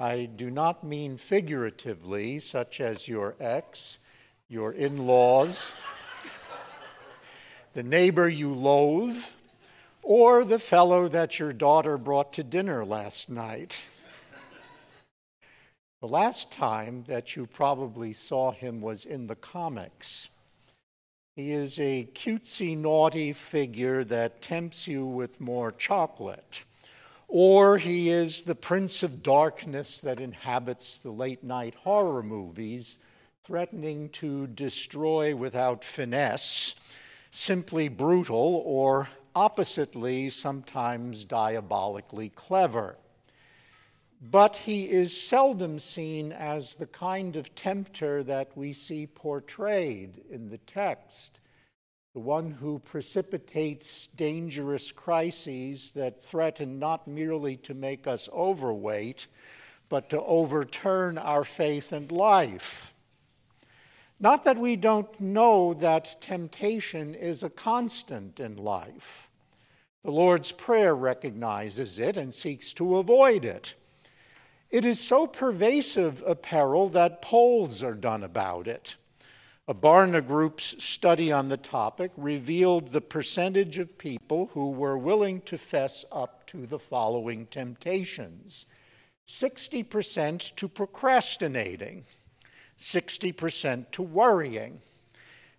I do not mean figuratively, such as your ex, your in laws, the neighbor you loathe, or the fellow that your daughter brought to dinner last night. The last time that you probably saw him was in the comics. He is a cutesy, naughty figure that tempts you with more chocolate. Or he is the prince of darkness that inhabits the late night horror movies, threatening to destroy without finesse, simply brutal, or oppositely, sometimes diabolically clever. But he is seldom seen as the kind of tempter that we see portrayed in the text, the one who precipitates dangerous crises that threaten not merely to make us overweight, but to overturn our faith and life. Not that we don't know that temptation is a constant in life. The Lord's Prayer recognizes it and seeks to avoid it. It is so pervasive a peril that polls are done about it. A Barna Group's study on the topic revealed the percentage of people who were willing to fess up to the following temptations 60% to procrastinating, 60% to worrying,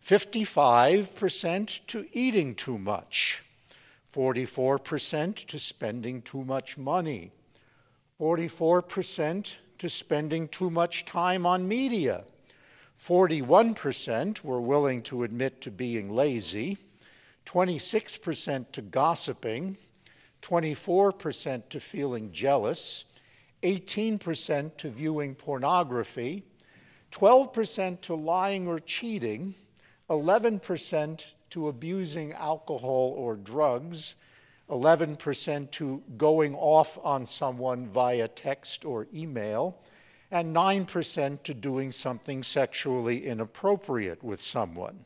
55% to eating too much, 44% to spending too much money. 44% to spending too much time on media. 41% were willing to admit to being lazy, 26% to gossiping, 24% to feeling jealous, 18% to viewing pornography, 12% to lying or cheating, 11% to abusing alcohol or drugs, 11% to going off on someone via text or email, and 9% to doing something sexually inappropriate with someone.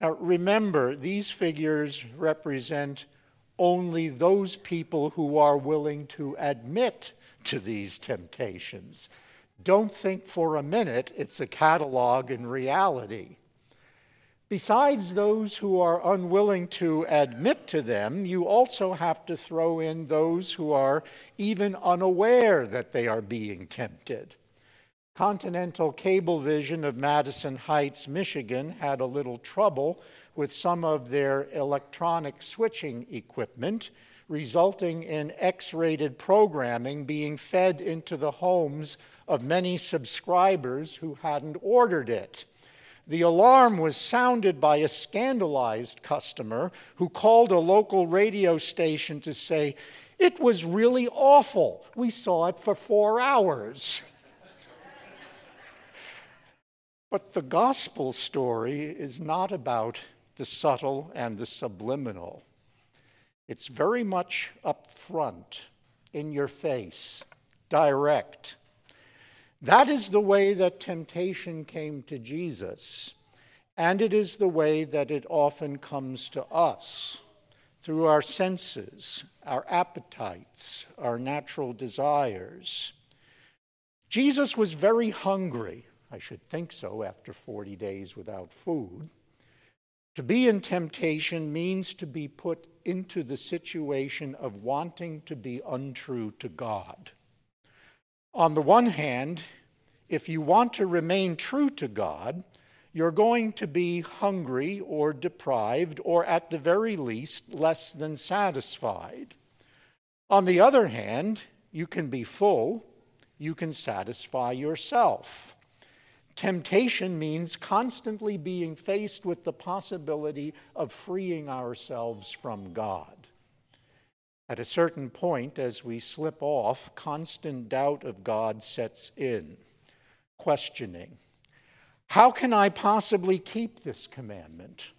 Now, remember, these figures represent only those people who are willing to admit to these temptations. Don't think for a minute it's a catalog in reality. Besides those who are unwilling to admit to them, you also have to throw in those who are even unaware that they are being tempted. Continental Cablevision of Madison Heights, Michigan had a little trouble with some of their electronic switching equipment, resulting in X rated programming being fed into the homes of many subscribers who hadn't ordered it. The alarm was sounded by a scandalized customer who called a local radio station to say, It was really awful. We saw it for four hours. but the gospel story is not about the subtle and the subliminal. It's very much up front, in your face, direct. That is the way that temptation came to Jesus, and it is the way that it often comes to us through our senses, our appetites, our natural desires. Jesus was very hungry. I should think so after 40 days without food. To be in temptation means to be put into the situation of wanting to be untrue to God. On the one hand, if you want to remain true to God, you're going to be hungry or deprived, or at the very least, less than satisfied. On the other hand, you can be full, you can satisfy yourself. Temptation means constantly being faced with the possibility of freeing ourselves from God. At a certain point, as we slip off, constant doubt of God sets in, questioning. How can I possibly keep this commandment?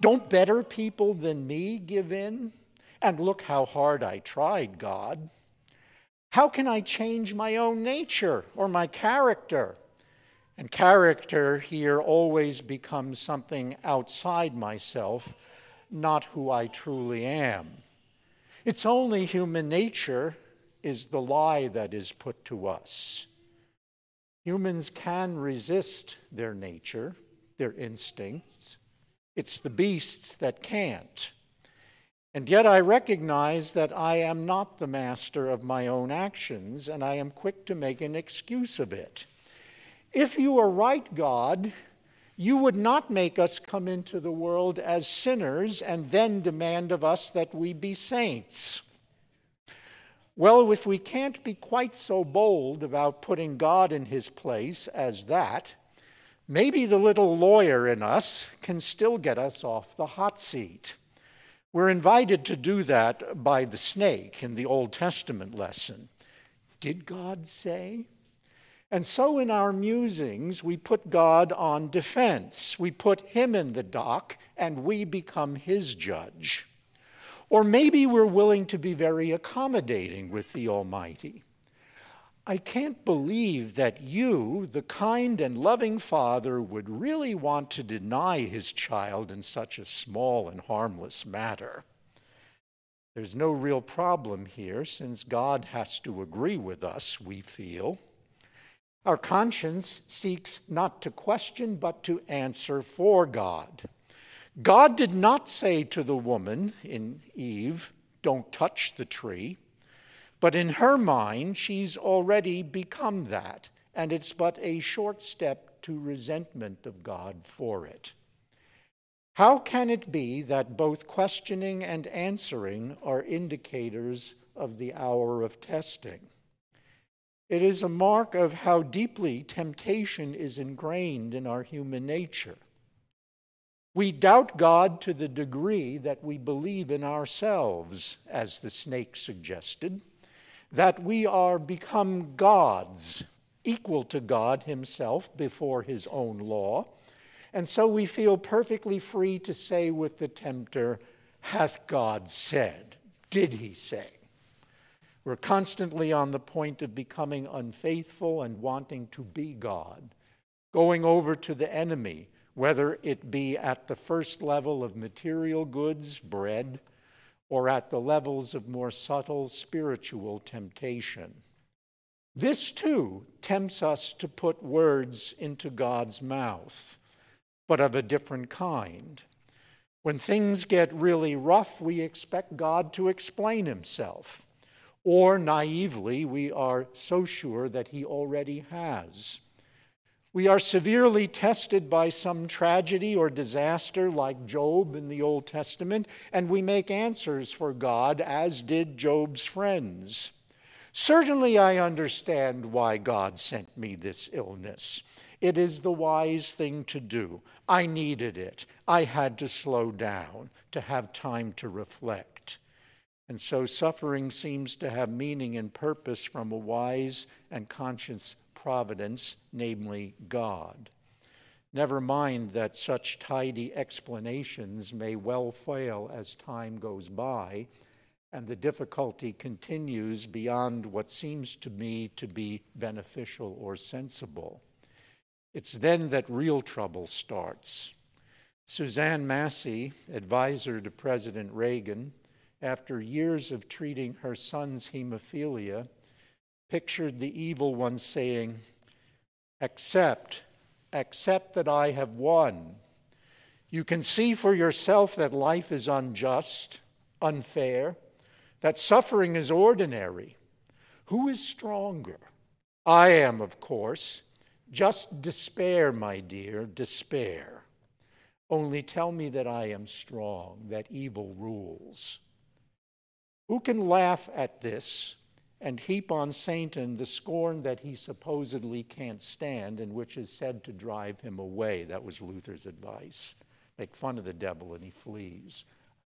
Don't better people than me give in? And look how hard I tried, God. How can I change my own nature or my character? And character here always becomes something outside myself, not who I truly am. It's only human nature is the lie that is put to us. Humans can resist their nature, their instincts. It's the beasts that can't. And yet I recognize that I am not the master of my own actions, and I am quick to make an excuse of it. If you are right, God, you would not make us come into the world as sinners and then demand of us that we be saints. Well, if we can't be quite so bold about putting God in his place as that, maybe the little lawyer in us can still get us off the hot seat. We're invited to do that by the snake in the Old Testament lesson. Did God say? And so in our musings, we put God on defense. We put him in the dock, and we become his judge. Or maybe we're willing to be very accommodating with the Almighty. I can't believe that you, the kind and loving Father, would really want to deny his child in such a small and harmless matter. There's no real problem here since God has to agree with us, we feel. Our conscience seeks not to question, but to answer for God. God did not say to the woman in Eve, Don't touch the tree. But in her mind, she's already become that, and it's but a short step to resentment of God for it. How can it be that both questioning and answering are indicators of the hour of testing? It is a mark of how deeply temptation is ingrained in our human nature. We doubt God to the degree that we believe in ourselves, as the snake suggested that we are become gods, equal to God Himself before His own law. And so we feel perfectly free to say with the tempter, Hath God said? Did He say? We're constantly on the point of becoming unfaithful and wanting to be God, going over to the enemy, whether it be at the first level of material goods, bread, or at the levels of more subtle spiritual temptation. This too tempts us to put words into God's mouth, but of a different kind. When things get really rough, we expect God to explain himself. Or naively, we are so sure that he already has. We are severely tested by some tragedy or disaster like Job in the Old Testament, and we make answers for God, as did Job's friends. Certainly, I understand why God sent me this illness. It is the wise thing to do. I needed it. I had to slow down, to have time to reflect. And so, suffering seems to have meaning and purpose from a wise and conscious providence, namely God. Never mind that such tidy explanations may well fail as time goes by, and the difficulty continues beyond what seems to me to be beneficial or sensible. It's then that real trouble starts. Suzanne Massie, advisor to President Reagan, after years of treating her son's hemophilia, pictured the evil one saying, Accept, accept that I have won. You can see for yourself that life is unjust, unfair, that suffering is ordinary. Who is stronger? I am, of course. Just despair, my dear, despair. Only tell me that I am strong, that evil rules. Who can laugh at this and heap on Satan the scorn that he supposedly can't stand and which is said to drive him away. That was Luther's advice. Make fun of the devil and he flees.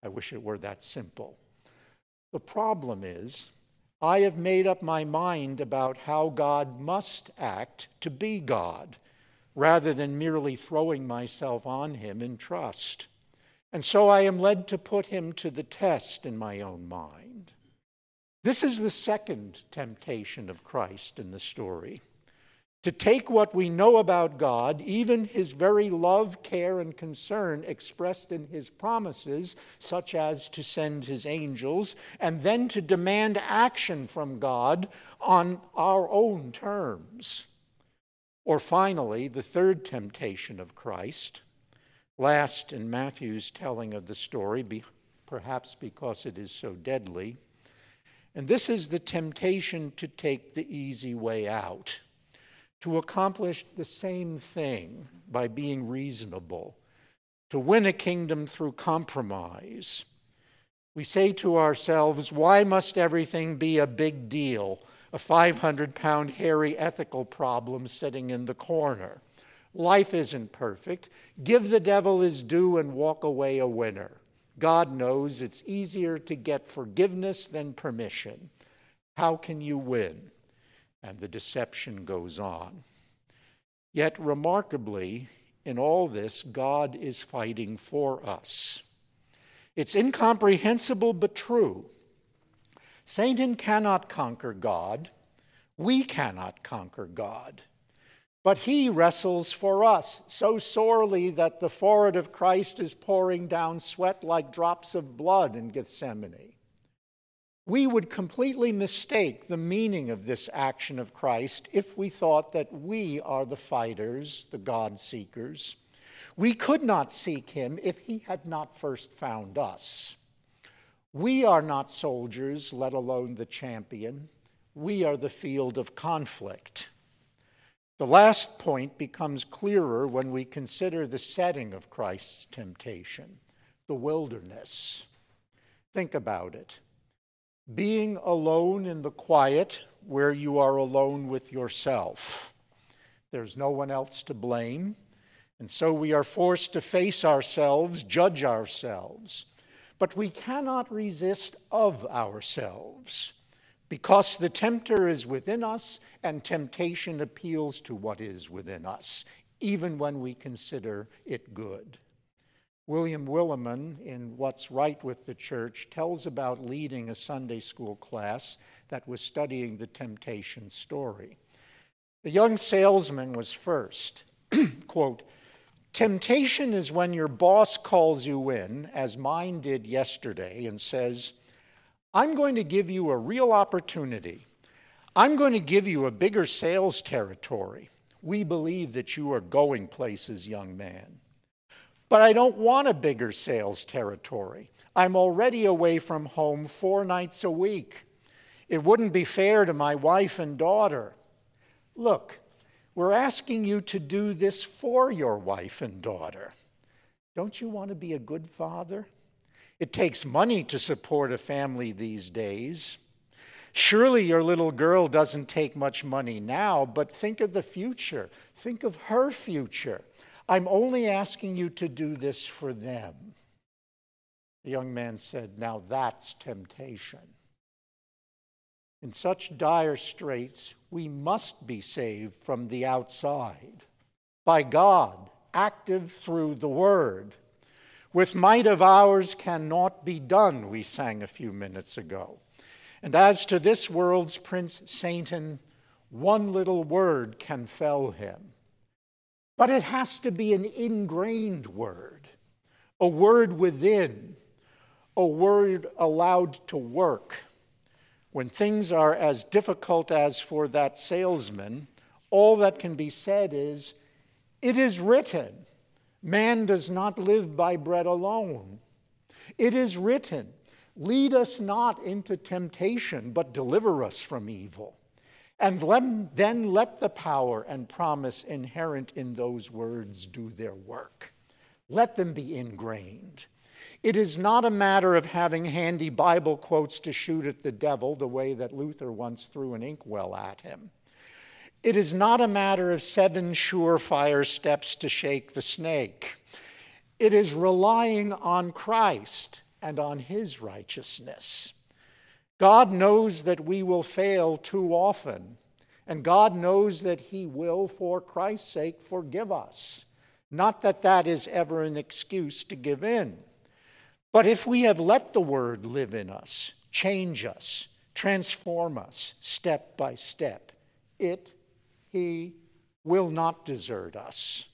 I wish it were that simple. The problem is, I have made up my mind about how God must act to be God, rather than merely throwing myself on him in trust. And so I am led to put him to the test in my own mind. This is the second temptation of Christ in the story. to take what we know about God, even his very love, care, and concern expressed in his promises, such as to send his angels, and then to demand action from God on our own terms. Or finally, the third temptation of Christ, last in Matthew's telling of the story, perhaps because it is so deadly. And this is the temptation to take the easy way out to accomplish the same thing by being reasonable, to win a kingdom through compromise. We say to ourselves, why must everything be a big deal? A 500 pound hairy ethical problem sitting in the corner. Life isn't perfect. Give the devil his due and walk away a winner. God knows it's easier to get forgiveness than permission. How can you win? and the deception goes on. Yet, remarkably, in all this, God is fighting for us. It's incomprehensible but true. Satan cannot conquer God. We cannot conquer God. But he wrestles for us so sorely that the forehead of Christ is pouring down sweat like drops of blood in Gethsemane we would completely mistake the meaning of this action of Christ if we thought that we are the fighters, the God seekers. We could not seek him if he had not first found us. We are not soldiers, let alone the champion. We are the field of conflict. The last point becomes clearer when we consider the setting of Christ's temptation the wilderness. Think about it being alone in the quiet where you are alone with yourself. There's no one else to blame. And so we are forced to face ourselves, judge ourselves. But we cannot resist of ourselves because the tempter is within us and temptation appeals to what is within us, even when we consider it good. William Willimon, in What's Right with the Church, tells about leading a Sunday school class that was studying the temptation story. The young salesman was first. Quote, Temptation is when your boss calls you in, as mine did yesterday, and says, I'm going to give you a real opportunity. I'm going to give you a bigger sales territory. We believe that you are going places, young man. But I don't want a bigger sales territory. I'm already away from home four nights a week. It wouldn't be fair to my wife and daughter. Look, we're asking you to do this for your wife and daughter. Don't you want to be a good father? It takes money to support a family these days. Surely your little girl doesn't take much money now, but think of the future. Think of her future. I'm only asking you to do this for them. The young man said, Now that's temptation. In such dire straits, we must be saved from the outside by God, active through the Word. With might of ours cannot be done, we sang a few minutes ago. And as to this world's prince Satan, one little word can fell him. But it has to be an ingrained word, a word within, a word allowed to work. When things are as difficult as for that salesman, all that can be said is, It is written, man does not live by bread alone. It is written, Lead us not into temptation, but deliver us from evil. And let, then let the power and promise inherent in those words do their work. Let them be ingrained. It is not a matter of having handy Bible quotes to shoot at the devil the way that Luther once threw an inkwell at him. It is not a matter of seven surefire steps to shake the snake. It is relying on Christ and on his righteousness. God knows that we will fail too often, and God knows that He will, for Christ's sake, forgive us. Not that that is ever an excuse to give in. But if we have let the Word live in us, change us, transform us step by step, it, He will not desert us.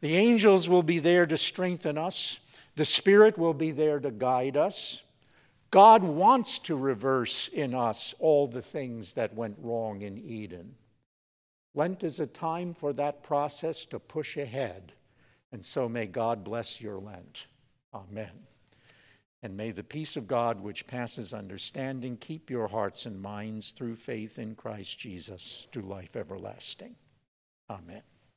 The angels will be there to strengthen us, the Spirit will be there to guide us. God wants to reverse in us all the things that went wrong in Eden. Lent is a time for that process to push ahead, and so may God bless your Lent. Amen. And may the peace of God, which passes understanding, keep your hearts and minds through faith in Christ Jesus to life everlasting. Amen.